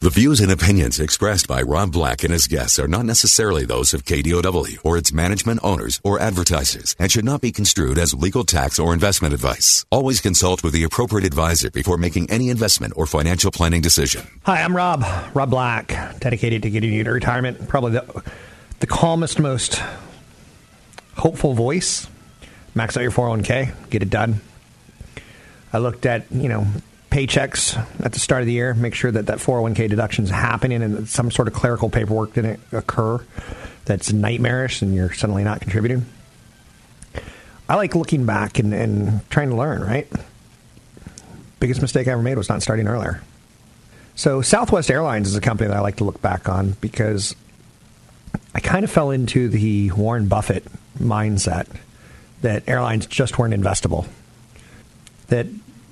The views and opinions expressed by Rob Black and his guests are not necessarily those of KDOW or its management owners or advertisers and should not be construed as legal tax or investment advice. Always consult with the appropriate advisor before making any investment or financial planning decision. Hi, I'm Rob, Rob Black, dedicated to getting you to retirement. Probably the, the calmest, most hopeful voice. Max out your 401k, get it done. I looked at, you know, paychecks at the start of the year, make sure that that 401k deduction is happening and that some sort of clerical paperwork didn't occur that's nightmarish and you're suddenly not contributing. I like looking back and, and trying to learn, right? Biggest mistake I ever made was not starting earlier. So, Southwest Airlines is a company that I like to look back on because I kind of fell into the Warren Buffett mindset that airlines just weren't investable. That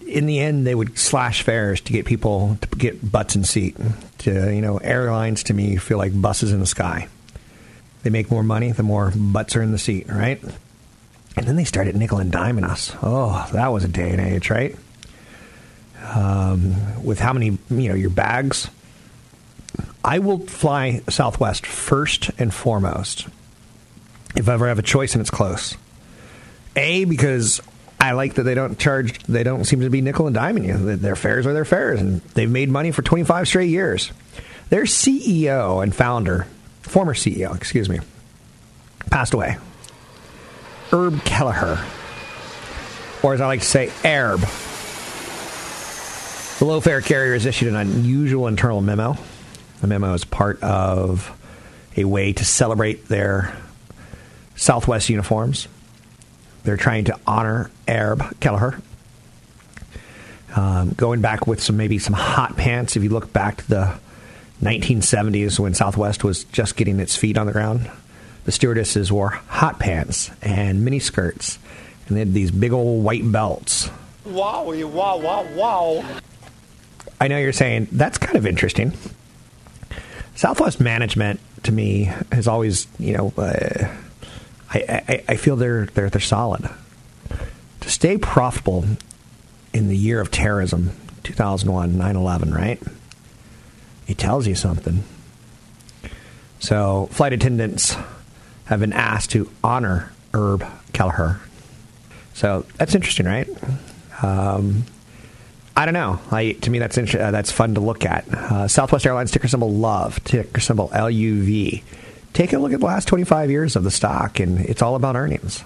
in the end, they would slash fares to get people to get butts in seat. To you know, airlines to me feel like buses in the sky. They make more money the more butts are in the seat, right? And then they started nickel and diming us. Oh, that was a day and age, right? Um, with how many, you know, your bags. I will fly Southwest first and foremost if I ever have a choice and it's close. A, because I like that they don't charge, they don't seem to be nickel and diming you. Their fares are their fares, and they've made money for 25 straight years. Their CEO and founder, former CEO, excuse me, passed away. Herb Kelleher, or as I like to say, Herb. The low fare carrier has issued an unusual internal memo. The memo is part of a way to celebrate their Southwest uniforms. They're trying to honor Herb Kelleher. Um, going back with some maybe some hot pants. If you look back to the 1970s when Southwest was just getting its feet on the ground, the stewardesses wore hot pants and mini skirts, and they had these big old white belts. Wow, wow, wow, wow. I know you're saying that's kind of interesting. Southwest management, to me, has always, you know, uh, I, I, I feel they're they're they're solid. To stay profitable in the year of terrorism, 2001, 9/11, right? It tells you something. So, flight attendants have been asked to honor Herb Kelleher. So that's interesting, right? Um, I don't know. I, to me, that's uh, that's fun to look at. Uh, Southwest Airlines ticker symbol LOVE, ticker symbol LUV. Take a look at the last 25 years of the stock, and it's all about earnings.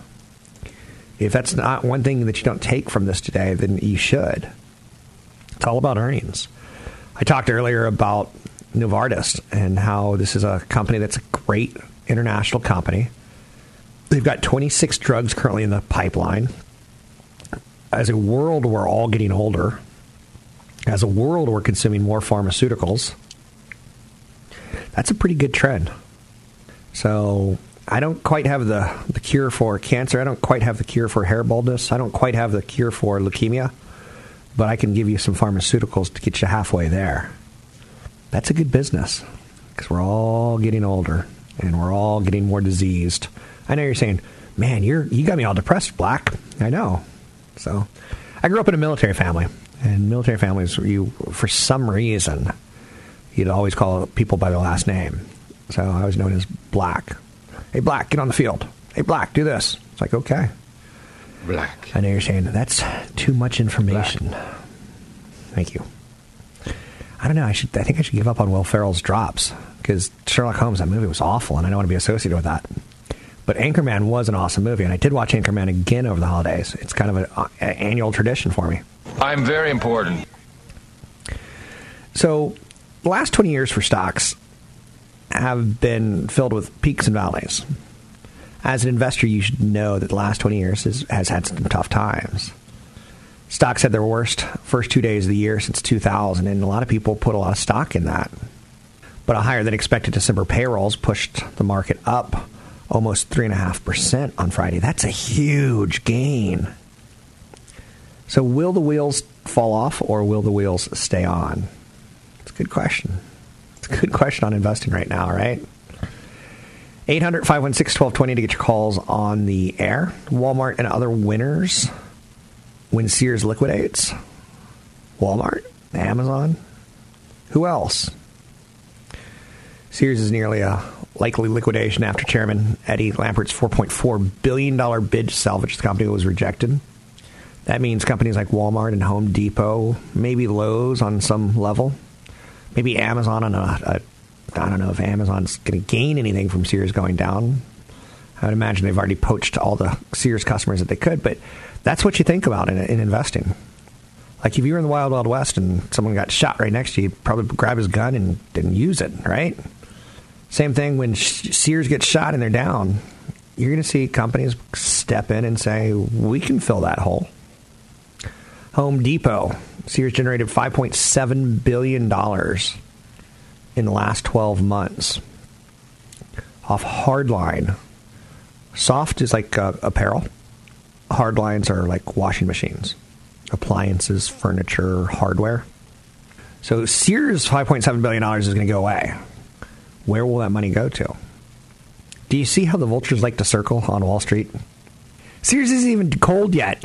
If that's not one thing that you don't take from this today, then you should. It's all about earnings. I talked earlier about Novartis and how this is a company that's a great international company. They've got 26 drugs currently in the pipeline. As a world, we're all getting older. As a world, we're consuming more pharmaceuticals. That's a pretty good trend. So I don't quite have the, the cure for cancer. I don't quite have the cure for hair baldness. I don't quite have the cure for leukemia. But I can give you some pharmaceuticals to get you halfway there. That's a good business because we're all getting older and we're all getting more diseased. I know you're saying, man, you're, you got me all depressed, Black. I know. So I grew up in a military family. And military families, you for some reason, you'd always call people by their last name. So I was known as Black. Hey, Black, get on the field. Hey, Black, do this. It's like, okay. Black. I know you're saying that's too much information. Black. Thank you. I don't know. I should. I think I should give up on Will Ferrell's drops because Sherlock Holmes that movie was awful, and I don't want to be associated with that. But Anchorman was an awesome movie, and I did watch Anchorman again over the holidays. It's kind of an annual tradition for me. I'm very important. So, the last 20 years for stocks have been filled with peaks and valleys. As an investor, you should know that the last 20 years is, has had some tough times. Stocks had their worst first two days of the year since 2000, and a lot of people put a lot of stock in that. But a higher than expected December payrolls pushed the market up almost 3.5% on Friday. That's a huge gain. So, will the wheels fall off or will the wheels stay on? It's a good question. Good question on investing right now, right? 800 516 1220 to get your calls on the air. Walmart and other winners when Sears liquidates. Walmart, Amazon. Who else? Sears is nearly a likely liquidation after Chairman Eddie Lampert's $4.4 billion bid to salvage the company was rejected. That means companies like Walmart and Home Depot, maybe Lowe's on some level, maybe Amazon on a, a I don't know if Amazon's going to gain anything from Sears going down. I would imagine they've already poached all the Sears customers that they could, but that's what you think about in, in investing. Like if you were in the Wild Wild West and someone got shot right next to you, probably grab his gun and didn't use it, right? Same thing when Sears gets shot and they're down. You're going to see companies step in and say, we can fill that hole. Home Depot. Sears generated $5.7 billion in the last 12 months off hardline. Soft is like uh, apparel. Hardlines are like washing machines, appliances, furniture, hardware. So Sears' $5.7 billion is going to go away. Where will that money go to? Do you see how the vultures like to circle on Wall Street? Sears isn't even cold yet.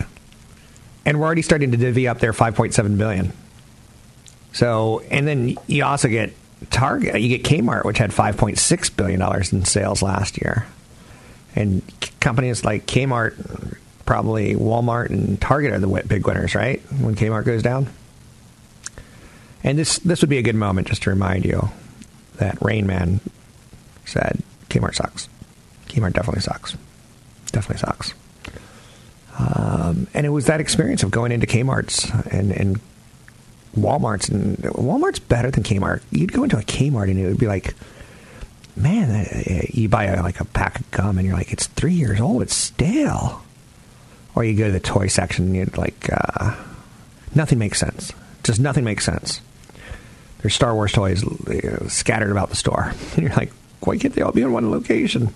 And we're already starting to divvy up their 5.7 billion. So, and then you also get Target, you get Kmart, which had 5.6 billion dollars in sales last year. And companies like Kmart, probably Walmart and Target are the big winners, right? When Kmart goes down. And this this would be a good moment just to remind you that Rain Man said Kmart sucks. Kmart definitely sucks. Definitely sucks. Um, and it was that experience of going into Kmart's and, and Walmart's and Walmart's better than Kmart. You'd go into a Kmart and it would be like, man, uh, you buy a, like a pack of gum and you're like, it's three years old, it's stale. Or you go to the toy section and you're like, uh, nothing makes sense. Just nothing makes sense. There's Star Wars toys uh, scattered about the store. And you're like, why can't they all be in one location?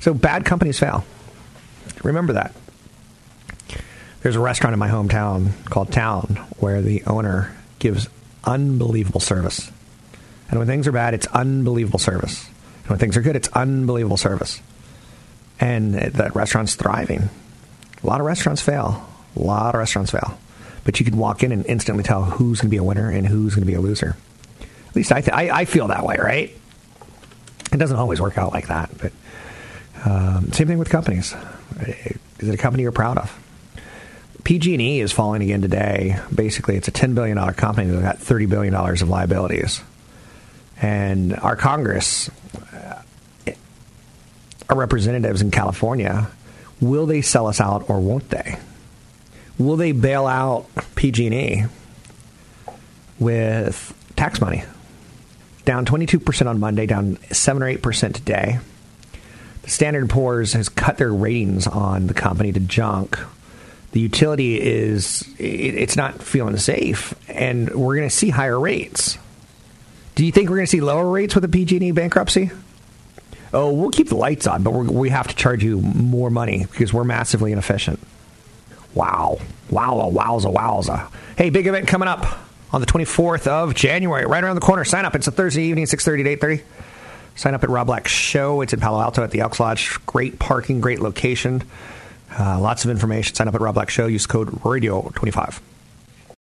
So bad companies fail. Remember that. There's a restaurant in my hometown called Town where the owner gives unbelievable service. And when things are bad, it's unbelievable service. And when things are good, it's unbelievable service. And that restaurant's thriving. A lot of restaurants fail. A lot of restaurants fail. But you can walk in and instantly tell who's going to be a winner and who's going to be a loser. At least I, th- I, I, feel that way, right? It doesn't always work out like that. But um, same thing with companies. Is it a company you're proud of? PG&E is falling again today. Basically, it's a $10 billion company that's got $30 billion of liabilities. And our Congress, uh, our representatives in California, will they sell us out or won't they? Will they bail out PG&E with tax money? Down 22% on Monday, down 7 or 8% today. The Standard Poor's has cut their ratings on the company to junk the utility is it's not feeling safe, and we're going to see higher rates. Do you think we're going to see lower rates with a PG&E bankruptcy? Oh, we'll keep the lights on, but we have to charge you more money because we're massively inefficient. Wow. Wow, a wowza, wowza. Hey, big event coming up on the 24th of January, right around the corner. Sign up. It's a Thursday evening, 6.30 to 8.30. Sign up at Rob Black's Show. It's in Palo Alto at the Elks Lodge. Great parking, great location. Uh, lots of information. Sign up at Rob Black Show. Use code Radio25.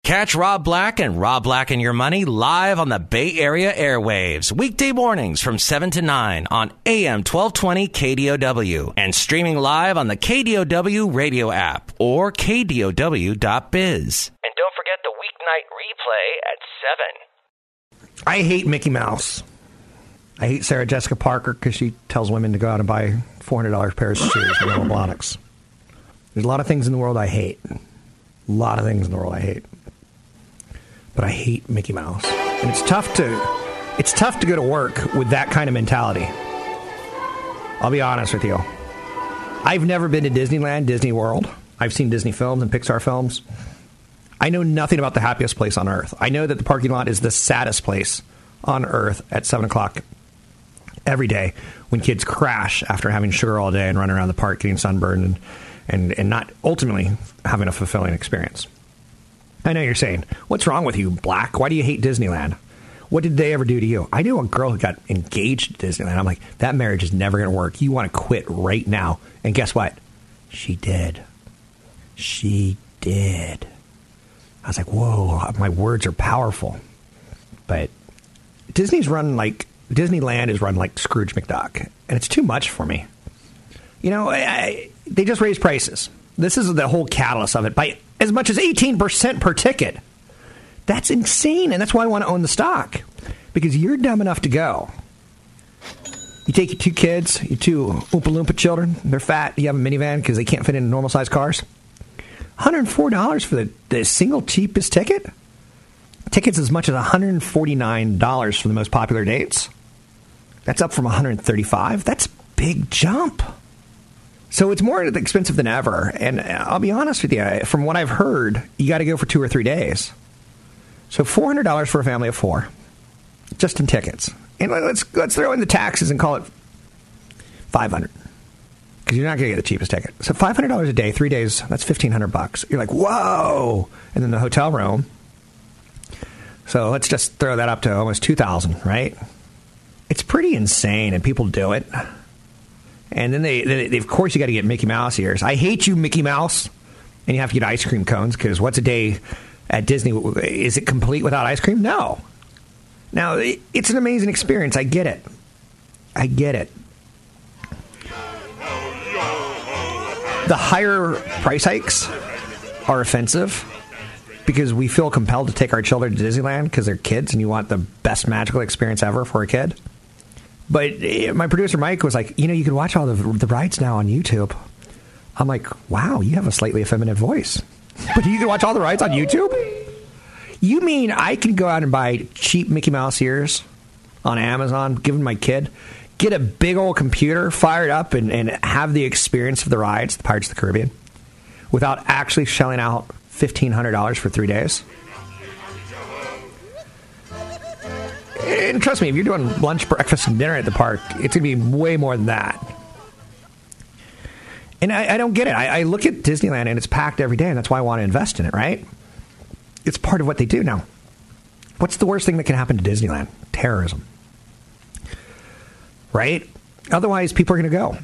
Catch Rob Black and Rob Black and Your Money live on the Bay Area airwaves, weekday mornings from 7 to 9 on AM 1220 KDOW and streaming live on the KDOW radio app or KDOW.biz. And don't forget the weeknight replay at 7. I hate Mickey Mouse. I hate Sarah Jessica Parker because she tells women to go out and buy $400 pairs of shoes with Blahniks. There's a lot of things in the world I hate. A lot of things in the world I hate. But I hate Mickey Mouse. And it's tough to it's tough to go to work with that kind of mentality. I'll be honest with you. I've never been to Disneyland, Disney World. I've seen Disney films and Pixar films. I know nothing about the happiest place on earth. I know that the parking lot is the saddest place on earth at 7 o'clock every day when kids crash after having sugar all day and run around the park getting sunburned and, and, and not ultimately having a fulfilling experience. I know you're saying, What's wrong with you, Black? Why do you hate Disneyland? What did they ever do to you? I knew a girl who got engaged to Disneyland. I'm like, That marriage is never going to work. You want to quit right now. And guess what? She did. She did. I was like, Whoa, my words are powerful. But Disney's run like Disneyland is run like Scrooge McDuck, and it's too much for me. You know, I, they just raised prices. This is the whole catalyst of it by as much as 18% per ticket. That's insane, and that's why I want to own the stock because you're dumb enough to go. You take your two kids, your two Oompa Loompa children, they're fat, you have a minivan because they can't fit in normal sized cars. $104 for the, the single cheapest ticket? Tickets as much as $149 for the most popular dates. That's up from 135. That's big jump. So it's more expensive than ever. And I'll be honest with you, from what I've heard, you got to go for two or three days. So $400 for a family of four, just in tickets. And let's let's throw in the taxes and call it 500 because you're not going to get the cheapest ticket. So $500 a day, three days, that's 1500 bucks. You're like, whoa! And then the hotel room. So let's just throw that up to almost 2000 right? It's pretty insane, and people do it. And then they, they of course, you got to get Mickey Mouse ears. I hate you, Mickey Mouse. And you have to get ice cream cones because what's a day at Disney? Is it complete without ice cream? No. Now, it's an amazing experience. I get it. I get it. The higher price hikes are offensive because we feel compelled to take our children to Disneyland because they're kids and you want the best magical experience ever for a kid. But eh, my producer Mike was like, you know, you can watch all the, the rides now on YouTube. I'm like, wow, you have a slightly effeminate voice. But you can watch all the rides on YouTube? You mean I can go out and buy cheap Mickey Mouse ears on Amazon, give them my kid, get a big old computer, fire it up, and, and have the experience of the rides, the Pirates of the Caribbean, without actually shelling out $1,500 for three days? And trust me, if you're doing lunch, breakfast, and dinner at the park, it's going to be way more than that. And I, I don't get it. I, I, look at Disneyland and it's packed every day, and that's why I want to invest in it, right? It's part of what they do. Now, what's the worst thing that can happen to Disneyland? Terrorism. Right? Otherwise, people are going to go.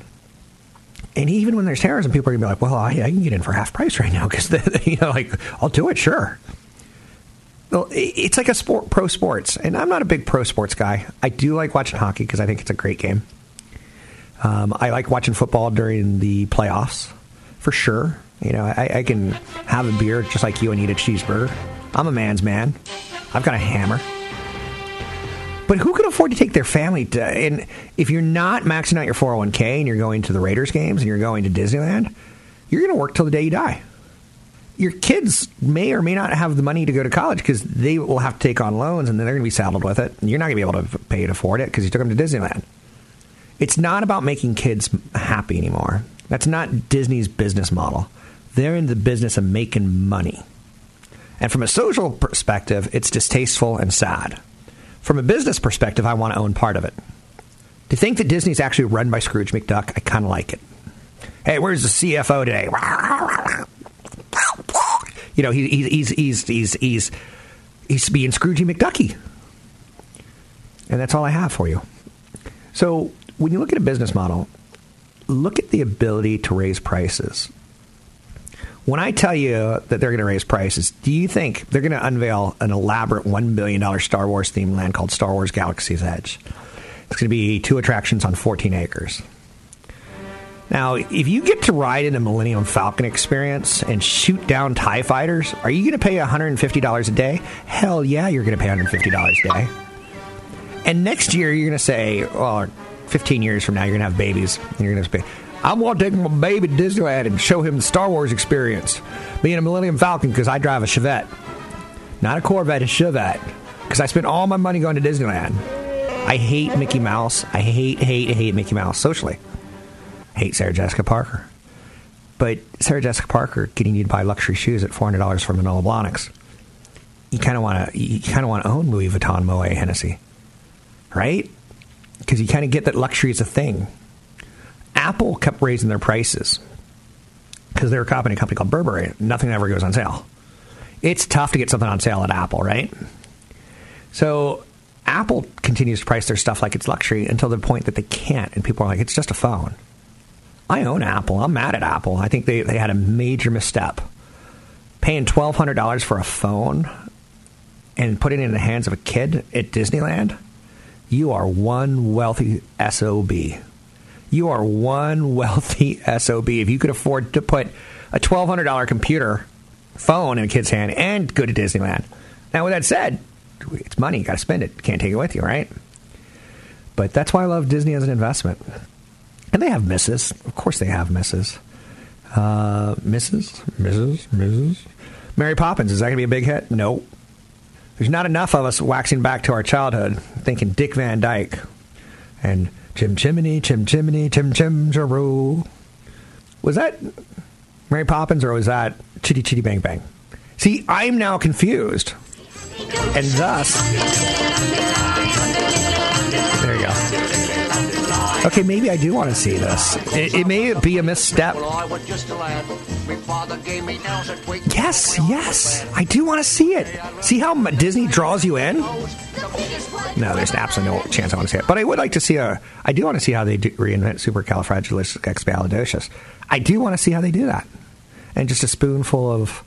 And even when there's terrorism, people are going to be like, well, I, I, can get in for half price right now because, you know, like, I'll do it, sure. Well, it's like a sport, pro sports, and I'm not a big pro sports guy. I do like watching hockey because I think it's a great game. Um, I like watching football during the playoffs, for sure. You know, I, I can have a beer just like you and eat a cheeseburger. I'm a man's man. I've got a hammer. But who can afford to take their family to? And if you're not maxing out your 401k and you're going to the Raiders games and you're going to Disneyland, you're going to work till the day you die your kids may or may not have the money to go to college because they will have to take on loans and then they're going to be saddled with it. And you're not going to be able to pay to afford it because you took them to Disneyland. It's not about making kids happy anymore. That's not Disney's business model. They're in the business of making money. And from a social perspective, it's distasteful and sad. From a business perspective, I want to own part of it. To think that Disney's actually run by Scrooge McDuck, I kind of like it. Hey, where's the CFO today? You know, he, he's he's he's he's he's being Scroogey McDucky, and that's all I have for you. So when you look at a business model, look at the ability to raise prices. When I tell you that they're going to raise prices, do you think they're going to unveil an elaborate $1 billion Star Wars themed land called Star Wars Galaxy's Edge? It's going to be two attractions on 14 acres. Now, if you get to ride in a Millennium Falcon experience and shoot down TIE fighters, are you going to pay $150 a day? Hell yeah, you're going to pay $150 a day. And next year, you're going to say, well, 15 years from now, you're going to have babies. And you're going to say, I'm going to take my baby to Disneyland and show him the Star Wars experience. Being a Millennium Falcon because I drive a Chevette. Not a Corvette, a Chevette. Because I spent all my money going to Disneyland. I hate Mickey Mouse. I hate, hate, hate Mickey Mouse socially hate Sarah Jessica Parker. But Sarah Jessica Parker getting you to buy luxury shoes at four hundred dollars from Manolo Blahniks. You kind of want to you kind of want to own Louis Vuitton, Moet, Hennessy, right? Because you kind of get that luxury is a thing. Apple kept raising their prices because they were copying a company called Burberry. Nothing ever goes on sale. It's tough to get something on sale at Apple, right? So Apple continues to price their stuff like it's luxury until the point that they can't, and people are like, it's just a phone. I own Apple. I'm mad at Apple. I think they, they had a major misstep. Paying $1,200 for a phone and putting it in the hands of a kid at Disneyland, you are one wealthy SOB. You are one wealthy SOB. If you could afford to put a $1,200 computer phone in a kid's hand and go to Disneyland. Now, with that said, it's money. You got to spend it. Can't take it with you, right? But that's why I love Disney as an investment. And they have misses. Of course, they have misses. Uh, Mrs. Mrs. Mrs. Mary Poppins. Is that going to be a big hit? No. There's not enough of us waxing back to our childhood thinking Dick Van Dyke and Chim Chimney, Chim Chimney, Chim Chim Jaroo. Was that Mary Poppins or was that Chitty Chitty Bang Bang? See, I'm now confused. And thus. There you go. Okay, maybe I do want to see this. It, it may be a misstep. Yes, yes. I do want to see it. See how Disney draws you in? No, there's absolutely no chance I want to see it. But I would like to see a. I do want to see how they do reinvent supercalifragilisticexpialidocious. I do want to see how they do that. And just a spoonful of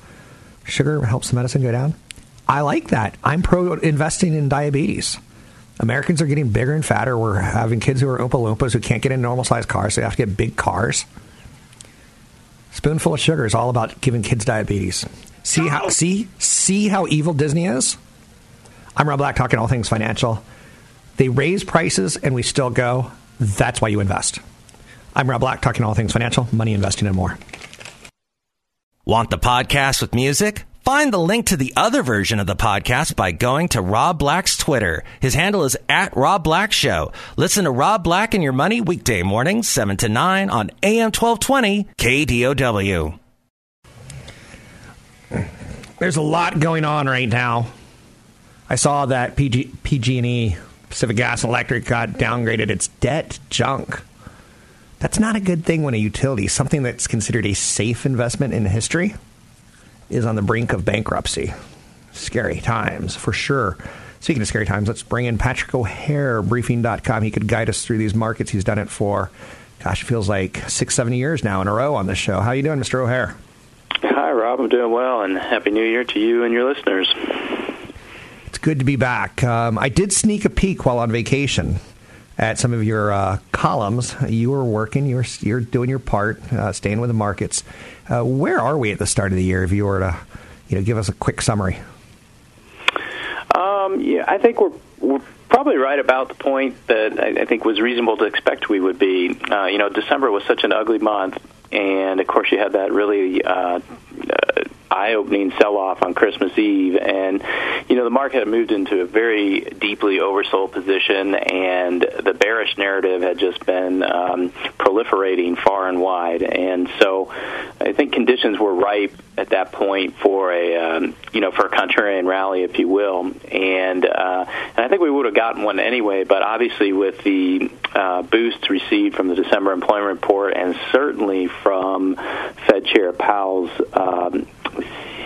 sugar helps the medicine go down. I like that. I'm pro investing in diabetes. Americans are getting bigger and fatter. We're having kids who are Oompa Loompas who can't get in normal sized cars, so they have to get big cars. Spoonful of sugar is all about giving kids diabetes. See how see see how evil Disney is? I'm Rob Black talking all things financial. They raise prices and we still go. That's why you invest. I'm Rob Black talking all things financial, money investing and more. Want the podcast with music? Find the link to the other version of the podcast by going to Rob Black's Twitter. His handle is at Rob Black Show. Listen to Rob Black and Your Money weekday mornings, 7 to 9 on AM 1220 KDOW. There's a lot going on right now. I saw that PG, PG&E, Pacific Gas and Electric, got downgraded. It's debt junk. That's not a good thing when a utility, something that's considered a safe investment in history, is on the brink of bankruptcy. Scary times, for sure. Speaking of scary times, let's bring in Patrick O'Hare, briefing.com. He could guide us through these markets. He's done it for, gosh, it feels like six, seven years now in a row on this show. How you doing, Mr. O'Hare? Hi, Rob. I'm doing well, and Happy New Year to you and your listeners. It's good to be back. Um, I did sneak a peek while on vacation at some of your uh, columns. You were working, you were, you're doing your part, uh, staying with the markets. Uh, where are we at the start of the year? If you were to, you know, give us a quick summary. Um, yeah, I think we're we're probably right about the point that I, I think was reasonable to expect we would be. Uh, you know, December was such an ugly month, and of course you had that really uh, eye-opening sell-off on Christmas Eve, and you know the market had moved into a very deeply oversold position, and the bearish narrative had just been um, proliferating far and wide, and so I think conditions were ripe at that point for a um, you know for a contrarian rally, if you will, and uh, and I think we would have gotten one anyway, but obviously with the uh, boosts received from the December employment report, and certainly from Fed Chair Powell's um,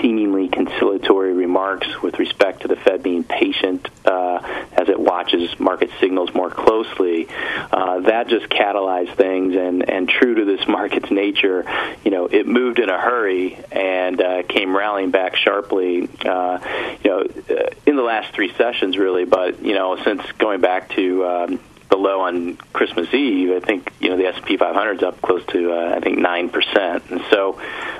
seemingly conciliatory remarks with respect to the Fed being patient uh, as it watches market signals more closely. Uh, that just catalyzed things, and, and true to this market's nature, you know, it moved in a hurry and uh, came rallying back sharply. Uh, you know, uh, in the last three sessions, really, but you know, since going back to um, the low on Christmas Eve, I think you know the S&P 500 is up close to uh, I think nine percent, and so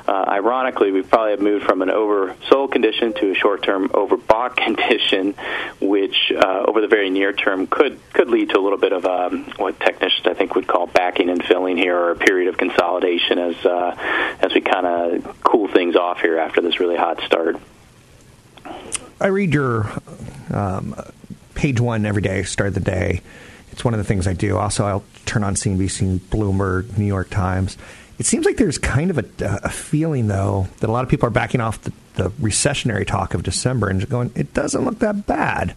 uh, ironically, we probably have moved from an oversold condition to a short-term overbought condition, which uh, over the very near term could could lead to a little bit of um, what technicians I think would call backing and filling here, or a period of consolidation as uh, as we kind of cool things off here after this really hot start. I read your um, page one every day, start of the day. It's one of the things I do. Also, I'll turn on CNBC, Bloomberg, New York Times. It seems like there's kind of a, a feeling, though, that a lot of people are backing off the, the recessionary talk of December and going, it doesn't look that bad.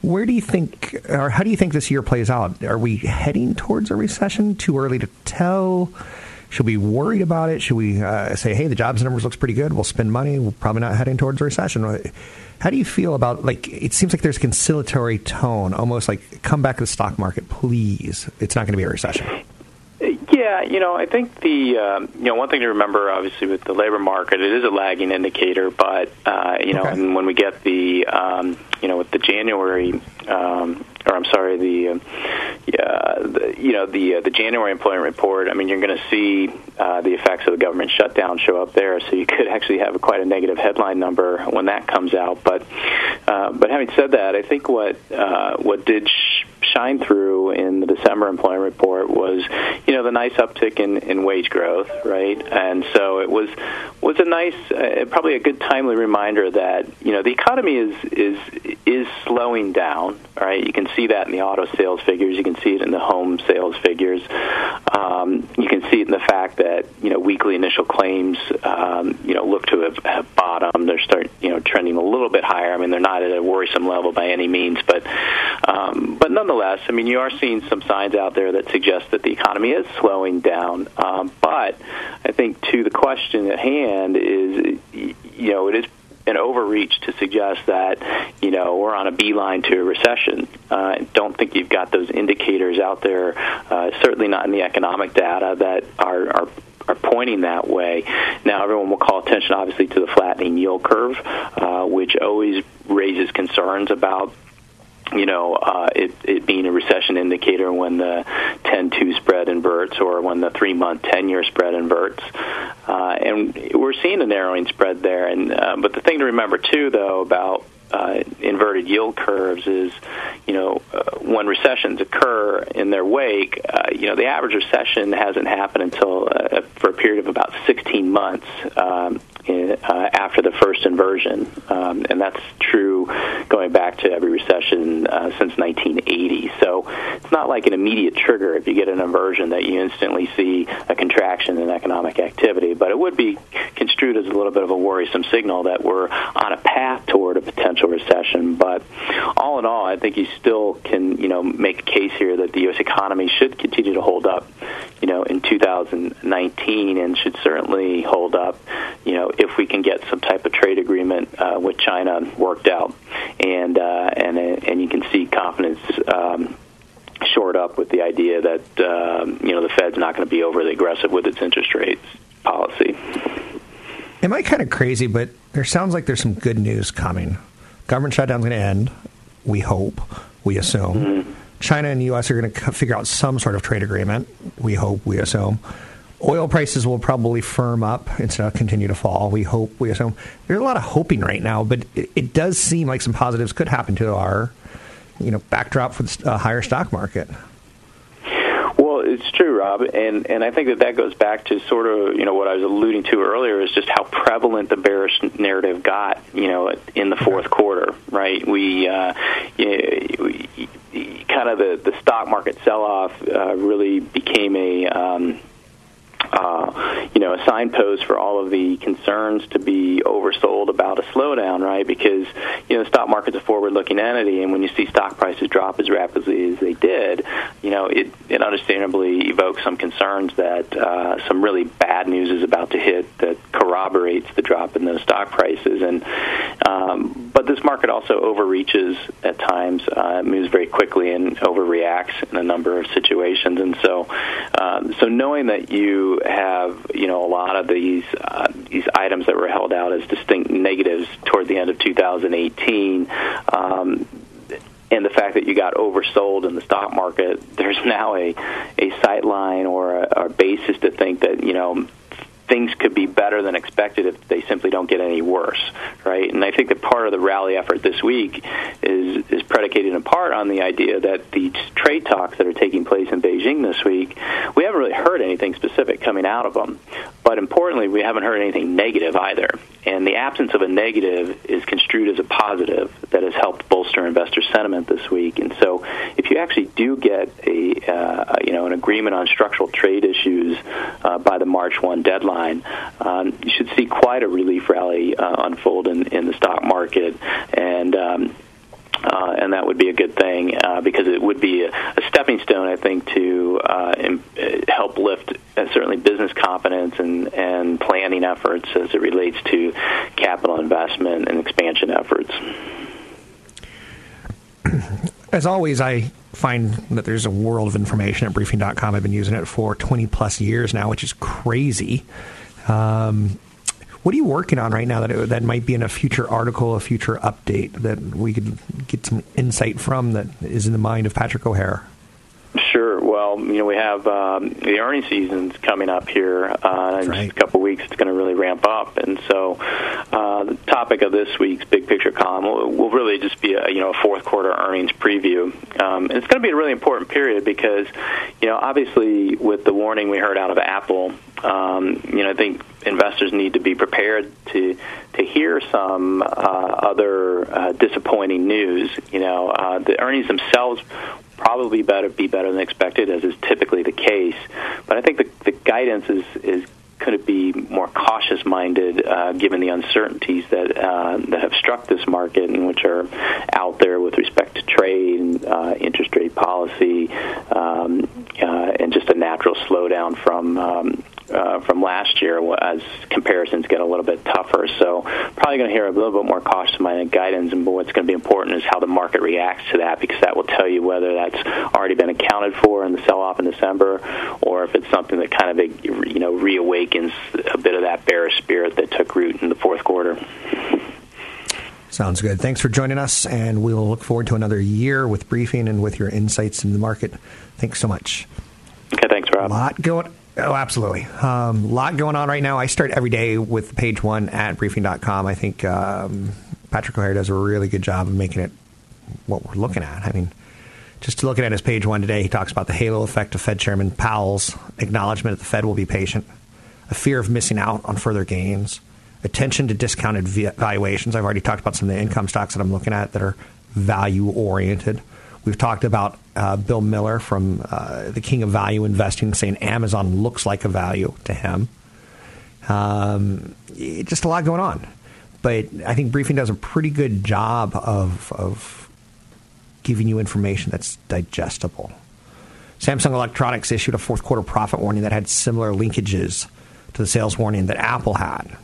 Where do you think, or how do you think this year plays out? Are we heading towards a recession? Too early to tell? Should we be worried about it? Should we uh, say, hey, the jobs numbers looks pretty good. We'll spend money. We're probably not heading towards a recession. How do you feel about like? It seems like there's a conciliatory tone, almost like come back to the stock market, please. It's not going to be a recession. Yeah, you know, I think the um, you know one thing to remember, obviously, with the labor market, it is a lagging indicator. But uh, you know, okay. and when we get the um, you know with the January um, or I'm sorry, the, uh, the you know the uh, the January employment report. I mean, you're going to see uh, the effects of the government shutdown show up there, so you could actually have quite a negative headline number when that comes out. But uh, but having said that, I think what uh, what did sh- shine through in the December employment report was you know the nice uptick in, in wage growth, right? And so it was was a nice, uh, probably a good timely reminder that you know the economy is is is slowing down. Right, you can see that in the auto sales figures. You can see it in the home sales figures. Um, you can see it in the fact that you know weekly initial claims um, you know look to have, have bottomed. They're start you know trending a little bit higher. I mean, they're not at a worrisome level by any means, but um, but nonetheless, I mean, you are seeing some signs out there that suggest that the economy is slowing down. Um, but I think to the question at hand is you know it is an overreach to suggest that you know we're on a beeline to a recession. Uh, I don't think you've got those indicators out there. Uh, certainly not in the economic data that are, are are pointing that way. Now, everyone will call attention, obviously, to the flattening yield curve, uh, which always raises concerns about you know, uh, it, it being a recession indicator when the 10-2 spread inverts or when the three-month 10-year spread inverts. Uh, and we're seeing a narrowing spread there. And uh, But the thing to remember, too, though, about uh, inverted yield curves is, you know, uh, when recessions occur in their wake, uh, you know, the average recession hasn't happened until uh, for a period of about 16 months. Um, in, uh, after the first inversion, um, and that's true going back to every recession uh, since 1980. So it's not like an immediate trigger if you get an inversion that you instantly see a contraction in economic activity, but it would be construed as a little bit of a worrisome signal that we're on a path toward a potential recession. But all in all, I think you still can, you know, make a case here that the U.S. economy should continue to hold up, you know, in 2019 and should certainly hold up, you know, if we can get some type of trade agreement uh, with China worked out, and uh, and and you can see confidence. Um, shored up with the idea that um, you know the Fed's not going to be overly aggressive with its interest rates policy. Am I kind of crazy? But there sounds like there's some good news coming. Government shutdown's going to end. We hope. We assume. Mm-hmm. China and the U.S. are going to figure out some sort of trade agreement. We hope. We assume. Oil prices will probably firm up instead of continue to fall. We hope, we assume. There's a lot of hoping right now, but it, it does seem like some positives could happen to our, you know, backdrop for the uh, higher stock market. It's true, Rob, and and I think that that goes back to sort of you know what I was alluding to earlier is just how prevalent the bearish narrative got you know in the fourth quarter, right? We, uh, you kind of the the stock market sell off uh, really became a um, uh, you know, a signpost for all of the concerns to be oversold about a slowdown, right? Because, you know, the stock market's a forward-looking entity, and when you see stock prices drop as rapidly as they did, you know, it, it understandably evokes some concerns that uh, some really bad news is about to hit that corroborates the drop in those stock prices. And um, but this market also overreaches at times, uh, moves very quickly, and overreacts in a number of situations. And so, um, so knowing that you have you know a lot of these uh, these items that were held out as distinct negatives toward the end of 2018. Um, and the fact that you got oversold in the stock market, there's now a a sight line or a, a basis to think that you know things could be better than expected if they simply don't get any worse, right? And I think that part of the rally effort this week is is predicated in part on the idea that the trade talks that are taking place in Beijing this week, we haven't really heard anything specific coming out of them. But importantly, we haven't heard anything negative either. And the absence of a negative is construed as a positive that has helped bolster investor sentiment this week. And so if you actually do get a uh, you know an agreement on structural trade issues uh, by the March 1 deadline, um, you should see quite a relief rally uh, unfold in, in the stock market and. Um, uh, and that would be a good thing uh, because it would be a, a stepping stone, I think, to uh, in, uh, help lift uh, certainly business confidence and, and planning efforts as it relates to capital investment and expansion efforts. As always, I find that there's a world of information at briefing.com. I've been using it for 20 plus years now, which is crazy. Um, what are you working on right now that it, that might be in a future article, a future update that we could get some insight from that is in the mind of Patrick O'Hare? Sure. Well, you know, we have um, the earnings season's coming up here uh, in right. just a couple of weeks. It's going to really ramp up, and so uh, the topic of this week's big picture column will, will really just be a you know a fourth quarter earnings preview. Um, and it's going to be a really important period because you know obviously with the warning we heard out of Apple, um, you know I think investors need to be prepared to to hear some uh, other uh, disappointing news. You know, uh, the earnings themselves probably better be better than expected, as is typically the case. But I think the, the guidance is is could it be more cautious minded uh, given the uncertainties that uh, that have struck this market and which are out there with respect to trade and uh, interest rate policy um, uh, and just a natural slowdown from um, uh, from last year as comparisons get a little bit tougher. So probably going to hear a little bit more cautious minded guidance, and what's going to be important is how the market reacts to that because that will tell you whether that's already been accounted for in the sell off in December, or if it's something that kind of you know reawakens a bit of that bearish spirit that took root in the fourth quarter. Sounds good. Thanks for joining us, and we'll look forward to another year with briefing and with your insights in the market. Thanks so much. Okay, thanks, Rob. A lot going. Oh, absolutely. A um, lot going on right now. I start every day with page one at briefing.com. I think um, Patrick O'Hare does a really good job of making it what we're looking at. I mean, just looking at his page one today, he talks about the halo effect of Fed Chairman Powell's acknowledgement that the Fed will be patient, a fear of missing out on further gains, attention to discounted valuations. I've already talked about some of the income stocks that I'm looking at that are value oriented. We've talked about uh, Bill Miller from uh, the King of Value Investing saying Amazon looks like a value to him. Um, just a lot going on. But I think Briefing does a pretty good job of, of giving you information that's digestible. Samsung Electronics issued a fourth quarter profit warning that had similar linkages to the sales warning that Apple had.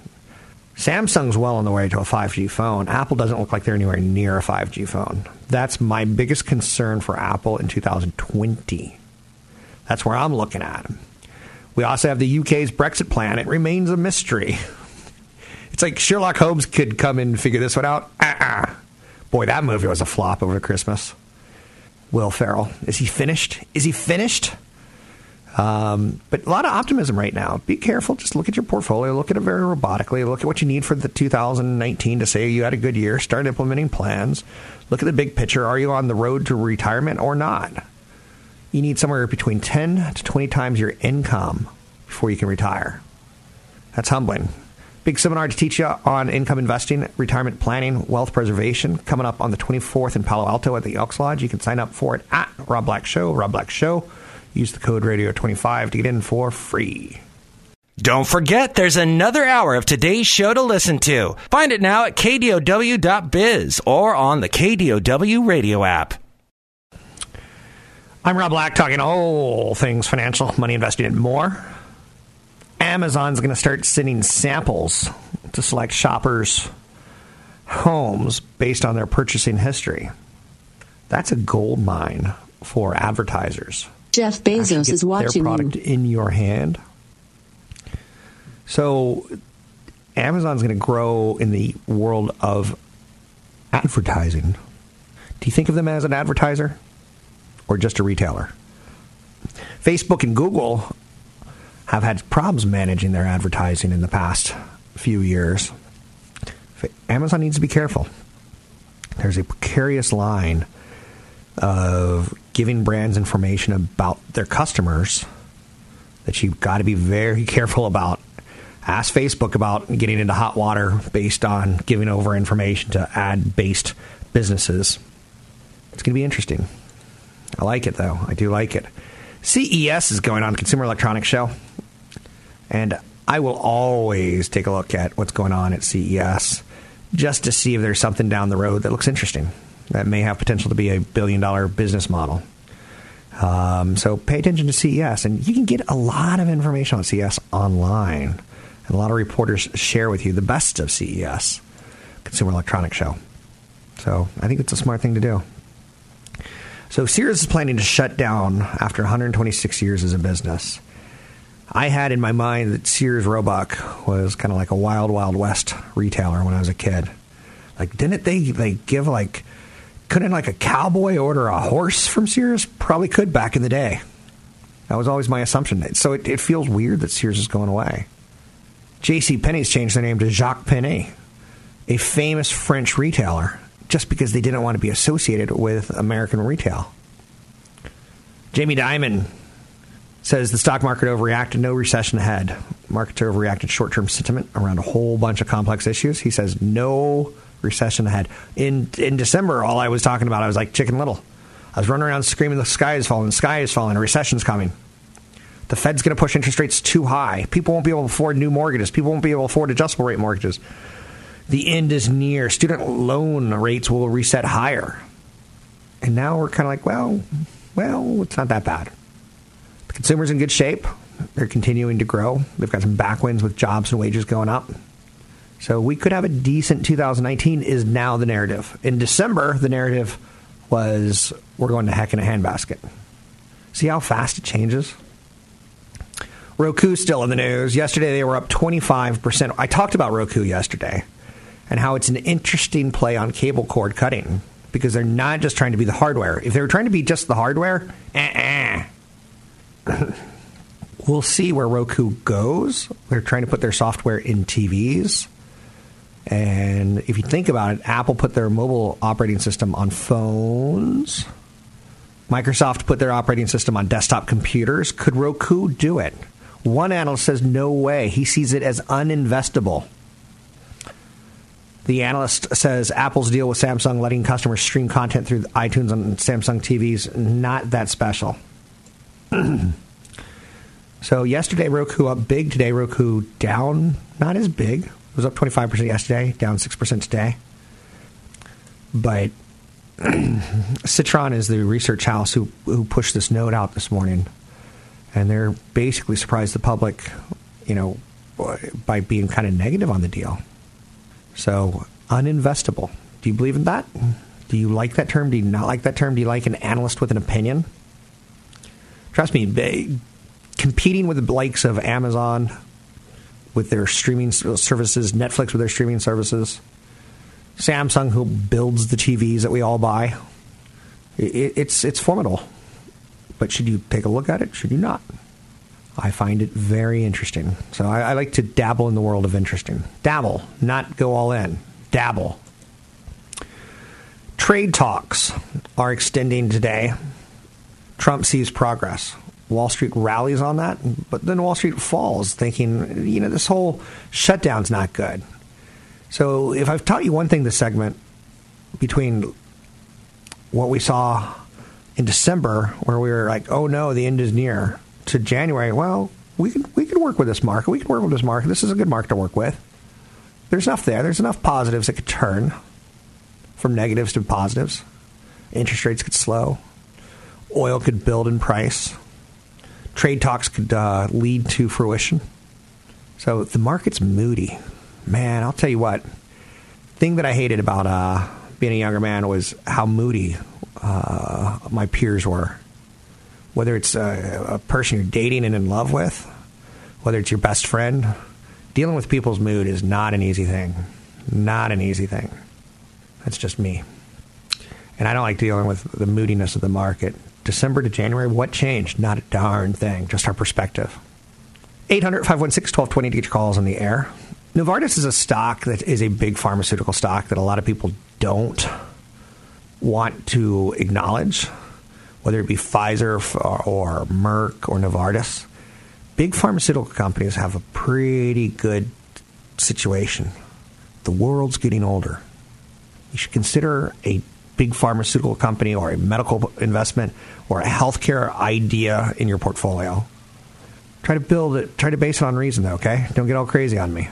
Samsung's well on the way to a 5G phone. Apple doesn't look like they're anywhere near a 5G phone. That's my biggest concern for Apple in 2020. That's where I'm looking at. We also have the UK's Brexit plan. It remains a mystery. It's like Sherlock Holmes could come and figure this one out. Uh-uh. Boy, that movie was a flop over Christmas. Will Ferrell. Is he finished? Is he finished? Um, but a lot of optimism right now. Be careful. Just look at your portfolio. Look at it very robotically. Look at what you need for the 2019 to say you had a good year. Start implementing plans. Look at the big picture. Are you on the road to retirement or not? You need somewhere between 10 to 20 times your income before you can retire. That's humbling. Big seminar to teach you on income investing, retirement planning, wealth preservation coming up on the 24th in Palo Alto at the Elks Lodge. You can sign up for it at Rob Black Show, Rob Black Show Use the code radio25 to get in for free. Don't forget, there's another hour of today's show to listen to. Find it now at kdow.biz or on the KDOW radio app. I'm Rob Black, talking all things financial, money investing, and more. Amazon's going to start sending samples to select shoppers' homes based on their purchasing history. That's a gold mine for advertisers. Jeff Bezos is watching their product you. in your hand. So Amazon's going to grow in the world of advertising. Do you think of them as an advertiser or just a retailer? Facebook and Google have had problems managing their advertising in the past few years. Amazon needs to be careful. There's a precarious line of giving brands information about their customers that you've got to be very careful about. Ask Facebook about getting into hot water based on giving over information to ad based businesses. It's going to be interesting. I like it though. I do like it. CES is going on, Consumer Electronics Show, and I will always take a look at what's going on at CES just to see if there's something down the road that looks interesting that may have potential to be a billion dollar business model. Um, so pay attention to CES, and you can get a lot of information on CES online. And a lot of reporters share with you the best of CES, Consumer Electronics Show. So I think it's a smart thing to do. So Sears is planning to shut down after 126 years as a business. I had in my mind that Sears Roebuck was kind of like a wild, wild west retailer when I was a kid. Like, didn't they they give like couldn't like a cowboy order a horse from Sears? Probably could back in the day. That was always my assumption. So it, it feels weird that Sears is going away. J.C. Penney's changed their name to Jacques Penney, a famous French retailer, just because they didn't want to be associated with American retail. Jamie Dimon says the stock market overreacted, no recession ahead. Markets overreacted short term sentiment around a whole bunch of complex issues. He says no recession ahead. In in December, all I was talking about, I was like Chicken Little. I was running around screaming, "The sky is falling! The sky is falling! A recession's coming." The Fed's going to push interest rates too high. People won't be able to afford new mortgages. People won't be able to afford adjustable rate mortgages. The end is near. Student loan rates will reset higher. And now we're kind of like, well, well, it's not that bad. The consumer's in good shape. They're continuing to grow. They've got some backwinds with jobs and wages going up. So we could have a decent 2019 is now the narrative. In December, the narrative was we're going to heck in a handbasket. See how fast it changes? Roku still in the news. Yesterday they were up 25%. I talked about Roku yesterday and how it's an interesting play on cable cord cutting because they're not just trying to be the hardware. If they were trying to be just the hardware, eh, eh. we'll see where Roku goes. They're trying to put their software in TVs. And if you think about it, Apple put their mobile operating system on phones. Microsoft put their operating system on desktop computers. Could Roku do it? One analyst says no way. He sees it as uninvestable. The analyst says Apple's deal with Samsung letting customers stream content through iTunes on Samsung TVs not that special. so yesterday Roku up big, today Roku down not as big. It was up 25% yesterday, down 6% today. But Citron is the research house who, who pushed this note out this morning. And they're basically surprised the public, you know, by being kind of negative on the deal. So, uninvestable. Do you believe in that? Do you like that term? Do you not like that term? Do you like an analyst with an opinion? Trust me, competing with the likes of Amazon, with their streaming services, Netflix with their streaming services, Samsung who builds the TVs that we all buy. It, it's it's formidable. But should you take a look at it? Should you not? I find it very interesting. So I, I like to dabble in the world of interesting. Dabble, not go all in. Dabble. Trade talks are extending today. Trump sees progress. Wall Street rallies on that, but then Wall Street falls, thinking, you know, this whole shutdown's not good. So if I've taught you one thing this segment between what we saw in December, where we were like, oh no, the end is near, to January, well, we can we can work with this market. We can work with this market. This is a good market to work with. There's enough there. There's enough positives that could turn from negatives to positives. Interest rates could slow. Oil could build in price trade talks could uh, lead to fruition. So the market's moody. Man, I'll tell you what. Thing that I hated about uh, being a younger man was how moody uh, my peers were. Whether it's a, a person you're dating and in love with, whether it's your best friend, dealing with people's mood is not an easy thing. Not an easy thing. That's just me. And I don't like dealing with the moodiness of the market. December to January, what changed? Not a darn thing, just our perspective. 800 516 1220 to get your calls on the air. Novartis is a stock that is a big pharmaceutical stock that a lot of people don't want to acknowledge, whether it be Pfizer or Merck or Novartis. Big pharmaceutical companies have a pretty good situation. The world's getting older. You should consider a big pharmaceutical company or a medical investment or a healthcare idea in your portfolio. Try to build it, try to base it on reason, though, okay? Don't get all crazy on me.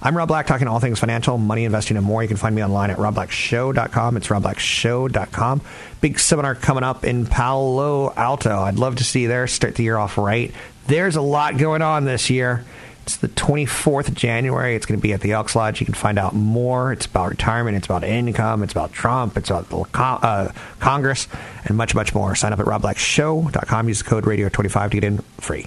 I'm Rob Black, talking all things financial, money, investing, and more. You can find me online at robblackshow.com. It's robblackshow.com. Big seminar coming up in Palo Alto. I'd love to see you there. Start the year off right. There's a lot going on this year. It's the 24th of January. It's going to be at the Elks Lodge. You can find out more. It's about retirement. It's about income. It's about Trump. It's about uh, Congress and much, much more. Sign up at robblackshow.com. Use the code radio25 to get in free.